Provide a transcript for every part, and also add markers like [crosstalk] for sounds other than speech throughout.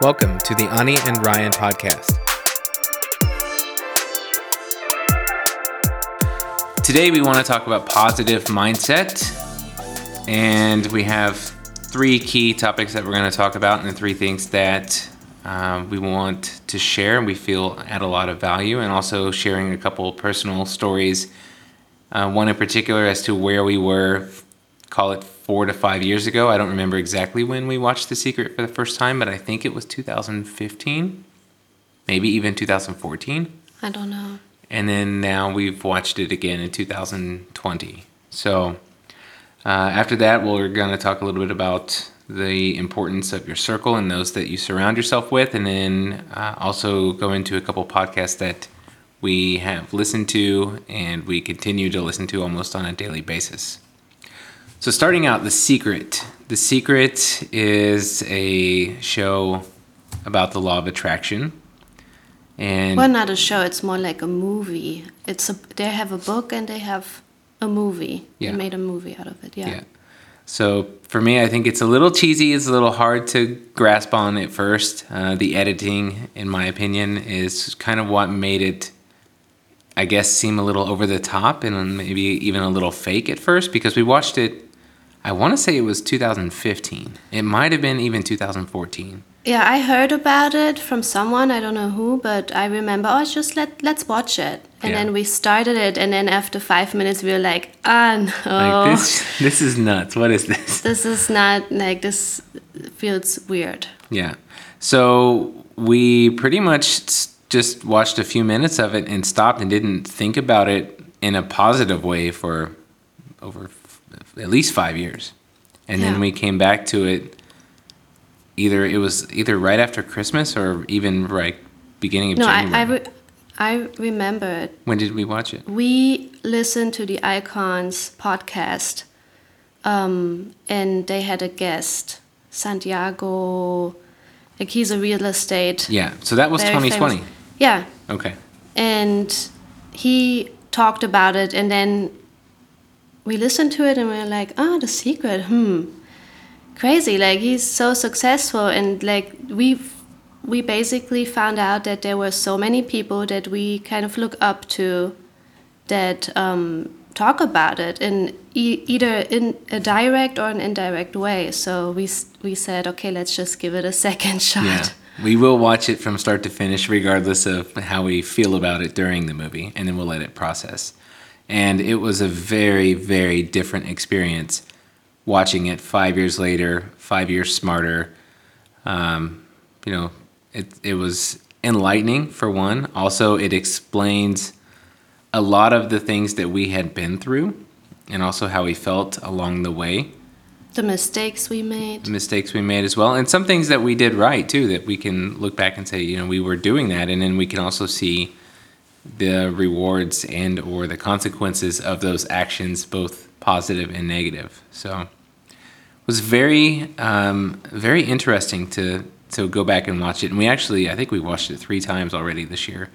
Welcome to the Ani and Ryan podcast. Today, we want to talk about positive mindset, and we have three key topics that we're going to talk about, and three things that um, we want to share and we feel add a lot of value, and also sharing a couple personal stories. Uh, one in particular as to where we were, call it four to five years ago. I don't remember exactly when we watched The Secret for the first time, but I think it was 2015, maybe even 2014. I don't know. And then now we've watched it again in 2020. So uh, after that, we're going to talk a little bit about the importance of your circle and those that you surround yourself with, and then uh, also go into a couple podcasts that we have listened to and we continue to listen to almost on a daily basis. So, starting out, The Secret. The Secret is a show about the law of attraction. And well, not a show. It's more like a movie. It's a. They have a book and they have a movie. Yeah. They made a movie out of it. Yeah. Yeah. So for me, I think it's a little cheesy. It's a little hard to grasp on at first. Uh, the editing, in my opinion, is kind of what made it, I guess, seem a little over the top and maybe even a little fake at first because we watched it. I want to say it was 2015. It might have been even 2014. Yeah, I heard about it from someone. I don't know who, but I remember. Oh, just let let's watch it. And Yeah. then we started it, and then after five minutes, we were like, ah, no. Like this, [laughs] this is nuts. What is this? [laughs] this is not like this feels weird. Yeah. So we pretty much just watched a few minutes of it and stopped and didn't think about it in a positive way for over f- at least five years. And then we came back to it either it was either right after Christmas or even right beginning of No, I January. I, re- I remember it. when did we watch it? We listened to the Icons podcast, um, and they had a guest, Santiago. Like he's a real estate. Yeah. So that was 2020. famous- Yeah, Okay. and he talked about it, and then we listened to it, and we are like, "Ah, the secret. Hmm, crazy. Like he's so successful, and like we we basically found out that there were so many people that we kind of look up to that um, talk about it in e- either in a direct or an indirect way. So we we said, okay, let's just give it a second [laughs] shot. Yeah. We will watch it from start to finish, regardless of how we feel about it during the movie, and then we'll let it process. And it was a very, very different experience watching it five years later, five years smarter. Um, you know, it, it was enlightening for one. Also, it explains a lot of the things that we had been through and also how we felt along the way The mistakes we made. mistakes we made as well and some things that we did right too that we can look back and say you know we were doing that and then we can also see the rewards and or the consequences of those actions both positive and negative so it was very um, very interesting to to go back and watch it and we actually i think we watched it three times already this year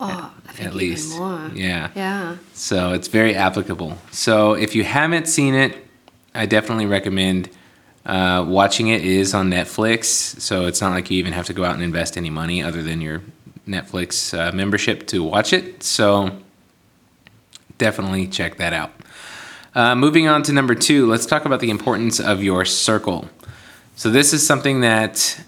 Oh, I think at even least more. yeah Yeah. so it's very applicable. So if you haven't seen it, I definitely recommend uh, watching. It is on Netflix, so it's not like you even have to go out and invest any money other than your Netflix uh, membership to watch it. So definitely check that out. Uh, moving on to number two, let's talk about the importance of your circle. So this is something that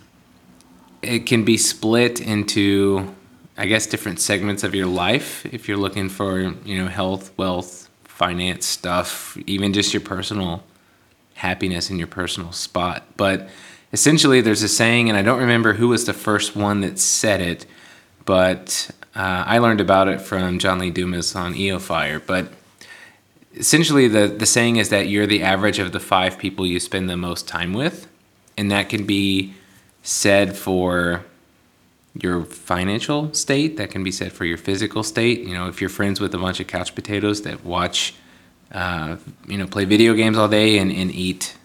it can be split into I guess different segments of your life if you're looking for, you know, health, wealth, finance stuff, even just your personal happiness in your personal spot. But essentially there's a saying and I don't remember who was the first one that said it, but uh, I learned about it from John Lee Dumas on EO Fire, but essentially the the saying is that you're the average of the five people you spend the most time with and that can be said for your financial state that can be said for your physical state. You know if you're friends with a bunch of couch potatoes that watch uh, you know play video games all day and, and eat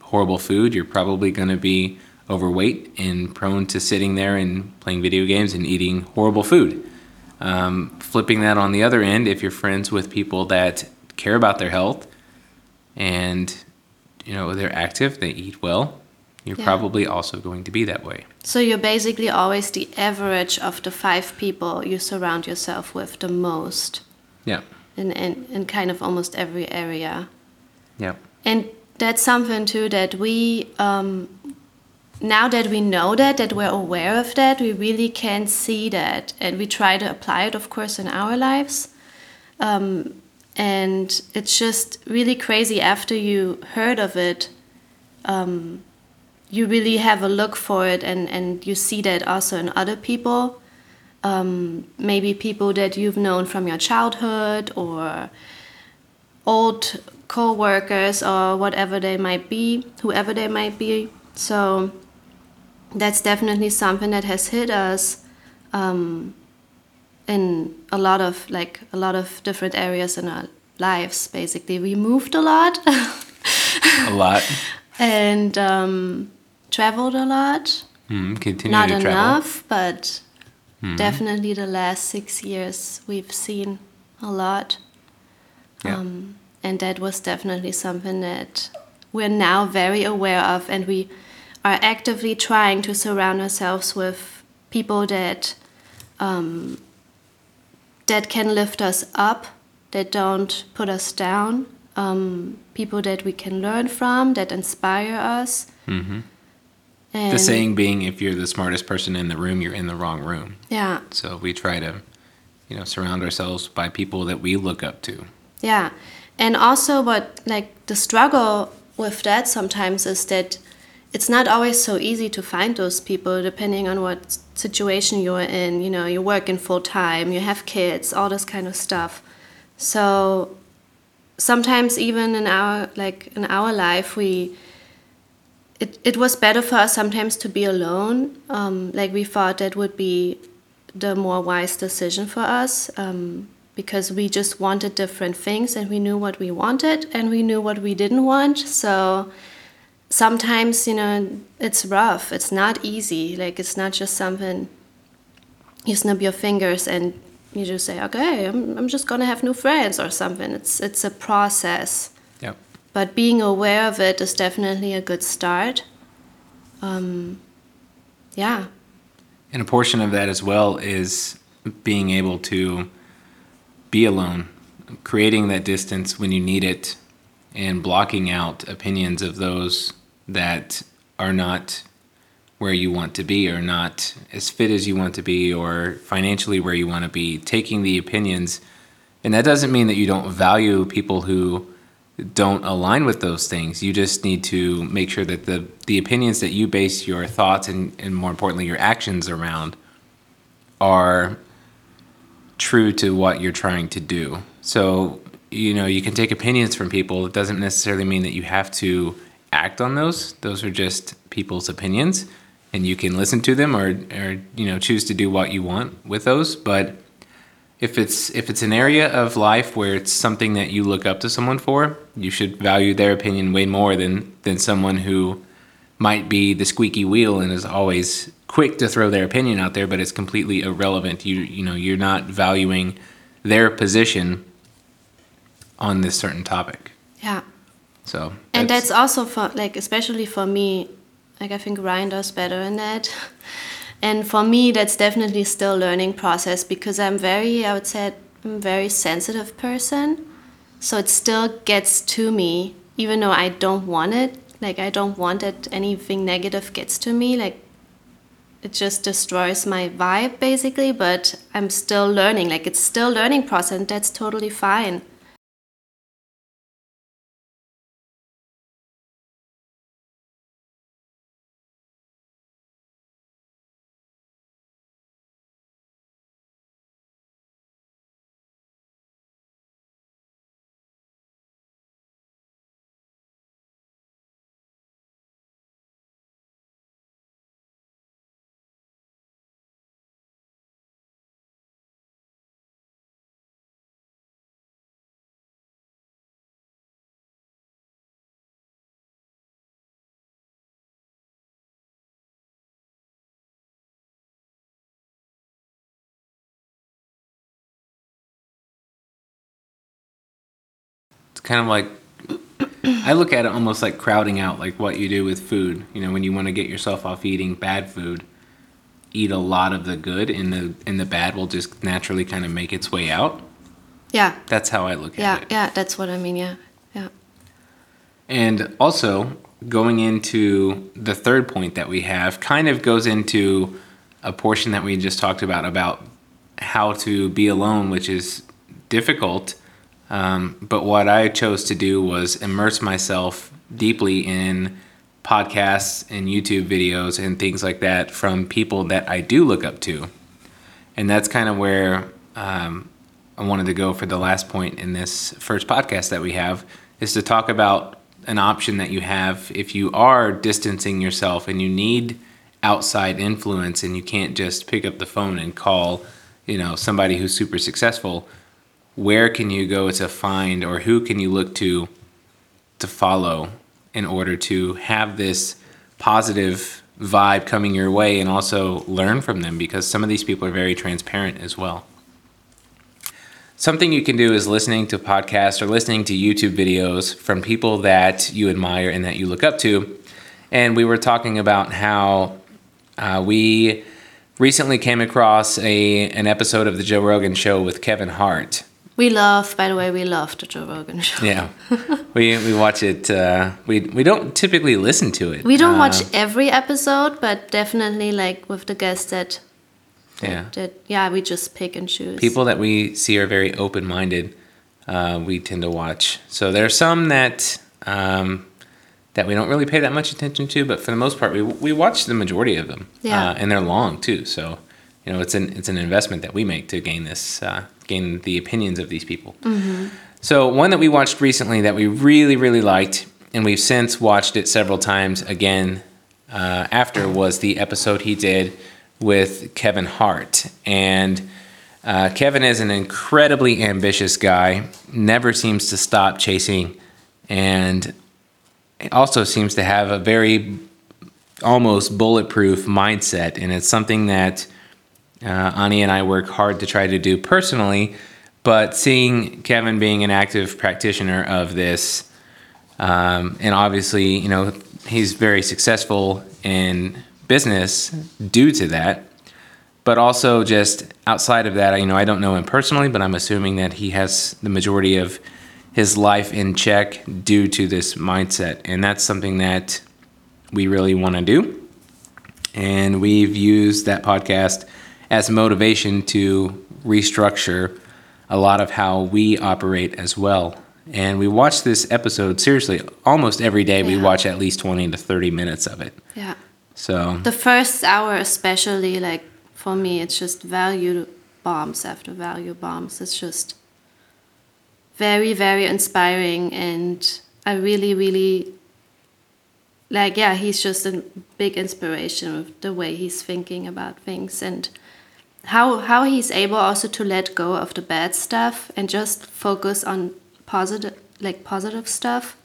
horrible food you're probably going to be overweight and prone to sitting there and playing video games and eating horrible food um, flipping that on the other end if you're friends with people that care about their health and you know they're active they eat well you're Yeah. probably also going to be that way. So you're basically always the average of the five people you surround yourself with the most Yeah. in, in, in kind of almost every area. Yeah. And that's something too that we, um, now that we know that, that we're aware of that, we really can see that. And we try to apply it, of course, in our lives. Um, and it's just really crazy after you heard of it. Um, you really have a look for it and, and you see that also in other people. Um, maybe people that you've known from your childhood or old co-workers or whatever they might be whoever they might be so that's definitely something that has hit us um, in a lot of like a lot of different areas in our lives basically we moved a lot A lot. [laughs] and um, traveled a lot Mm, continue not to travel. enough but definitely the last six years we've seen a lot Yeah. um, and that was definitely something that we're now very aware of and we are actively trying to surround ourselves with people that um, that can lift us up that don't put us down um, people that we can learn from that inspire us hmm The saying being, if you're the smartest person in the room, you're in the wrong room. yeah So we try to, you know, surround ourselves by people that we look up to. Yeah. And also what like the struggle with that sometimes is that it's not always so easy to find those people depending on what situation you're in. You know, you're working full time, you have kids, all this kind of stuff. So sometimes even in our like in our life we it, it was better for us sometimes to be alone. Um, like we thought that would be the more wise decision for us um, because we just wanted different things and we knew what we wanted and we knew what we didn't want. So sometimes, you know, it's rough. It's not easy. Like it's not just something you snap your fingers and you just say, okay, I'm, I'm just gonna have new friends or something. It's it's a process Yep. but being aware of it is definitely a good start. Um, yeah, And a portion of that as well is being able to be alone, creating that distance when you need it, and blocking out opinions of those that are not where you want to be, or not as fit as you want to be, or financially where you want to be. Taking the opinions, and that doesn't mean that you don't value people who don't align with those things. You just need to make sure that the the opinions that you base your thoughts and, and more importantly your actions around are true to what you're trying to do. So, you know, you can take opinions from people. It doesn't necessarily mean that you have to act on those. Those are just people's opinions and you can listen to them or or you know, choose to do what you want with those, but if it's if it's an area of life where it's something that you look up to someone for, you should value their opinion way more than than someone who might be the squeaky wheel and is always quick to throw their opinion out there, but it's completely irrelevant. You you know you're not valuing their position on this certain topic. yeah. So And that's also for like especially for me, like I think Ryan does better in that. [laughs] And for me, that's definitely still learning process because I'm very, I would say, I'm a very sensitive person. So it still gets to me, even though I don't want it. Like I don't want that anything negative gets to me. Like it just destroys my vibe basically. But I'm still learning. Like it's still learning process, and that's totally fine. It's kind of like I look at it almost like crowding out, like what you do with food. You know, when you want to get yourself off eating bad food, eat a lot of the good, and the and the bad will just naturally kind of make its way out. Yeah. That's how I look Yeah. at it. Yeah. Yeah, that's what I mean. Yeah. Yeah. And also, going into the third point that we have kind of goes into a portion that we just talked about about how to be alone, which is difficult. Um, but what I chose to do was immerse myself deeply in podcasts and YouTube videos and things like that from people that I do look up to. And that's kind of where um, I wanted to go for the last point in this first podcast that we have is to talk about an option that you have if you are distancing yourself and you need outside influence and you can't just pick up the phone and call, you know, somebody who's super successful. Where can you go to find or who can you look to to follow in order to have this positive vibe coming your way and also learn from them because some of these people are very transparent as well. Something you can do is listening to podcasts or listening to YouTube videos from people that you admire and that you look up to. And we were talking about how uh, we recently came across a an episode of the Joe Rogan Show with Kevin Hart. We love, by the way, we love the Joe Rogan show. Yeah, [laughs] we we watch it. Uh, we we don't typically listen to it. We don't Uh, watch every episode, but definitely like with the guests that, Yeah. that yeah, we just pick and choose. people that we see are very open minded. Uh, we tend to watch. So there are some that um, that we don't really pay that much attention to, but for the most part, we we watch the majority of them. Yeah. uh, and they're long too. So you know, it's an it's an investment that we make to gain this uh, gain the opinions of these people. So one that we watched recently that we really really liked, and we've since watched it several times again uh, after was the episode he did with Kevin Hart and. Uh, Kevin is an incredibly ambitious guy, never seems to stop chasing, and also seems to have a very almost bulletproof mindset. And it's something that uh, Ani and I work hard to try to do personally. But seeing Kevin being an active practitioner of this, um, and obviously, you know, he's very successful in business due to that but also just outside of that, you know, I don't know him personally, but I'm assuming that he has the majority of his life in check due to this mindset. And that's something that we really want to do. And we've used that podcast as motivation to restructure a lot of how we operate as well. And we watch this episode seriously almost every day. We watch at least 20 to 30 minutes of it. yeah. So, The first hour, especially, like for me, it's just value bombs after value bombs. It's just very, very inspiring, and I really, really like. Yeah, he's just a big inspiration of the way he's thinking about things and how how he's able also to let go of the bad stuff and just focus on positive, like positive stuff.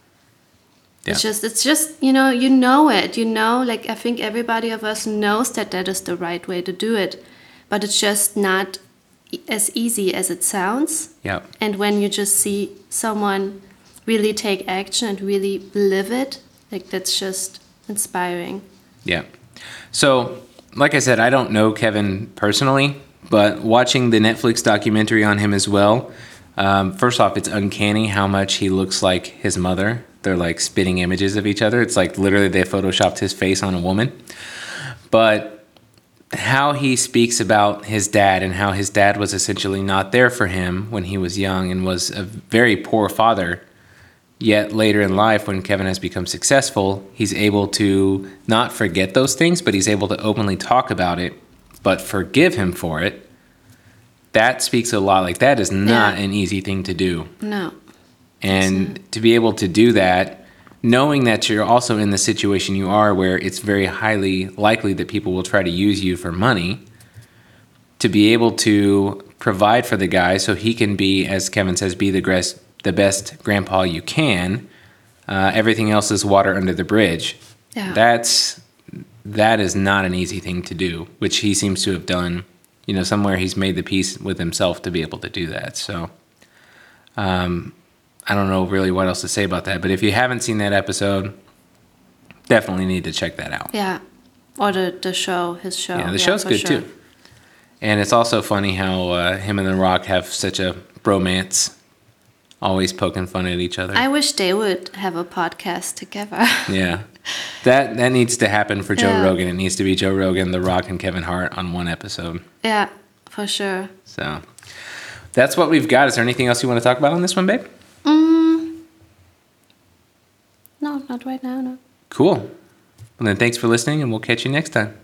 It's just, it's just, you know, you know it. You know, like I think everybody of us knows that that is the right way to do it, but it's just not as easy as it sounds. yeah. And when you just see someone really take action and really live it, like that's just inspiring. Yeah. So, like I said, I don't know Kevin personally, but watching the Netflix documentary on him as well, um, first off, it's uncanny how much he looks like his mother. They're like spitting images of each other. It's like literally they photoshopped his face on a woman. But how he speaks about his dad and how his dad was essentially not there for him when he was young and was a very poor father Yet later in life, when Kevin has become successful, he's able to not forget those things, but he's able to openly talk about it, but forgive him for it. That speaks a lot. Like, that is not Yeah. an easy thing to do. No. And to be able to do that, knowing that you're also in the situation you are where it's very highly likely that people will try to use you for money, to be able to provide for the guy so he can be, as Kevin says, be the, gres- the best grandpa you can. Uh, everything else is water under the bridge. Yeah. That's that is not an easy thing to do, which he seems to have done. You know, somewhere he's made the peace with himself to be able to do that. So, um, I don't know really what else to say about that. But if you haven't seen that episode, definitely need to check that out. Yeah. Or the, the show, his show. Yeah, the show's good sure. too. And it's also funny how uh, him and The Rock have such a bromance, always poking fun at each other. I wish they would have a podcast together. [laughs] yeah, that that needs to happen for Joe Yeah. Rogan. It needs to be Joe Rogan, The Rock, and Kevin Hart on one episode. yeah, for sure. So that's what we've got. Is there anything else you want to talk about on this one, babe? Mm, no, not right now, no. Cool. Well, then thanks for listening, and we'll catch you next time.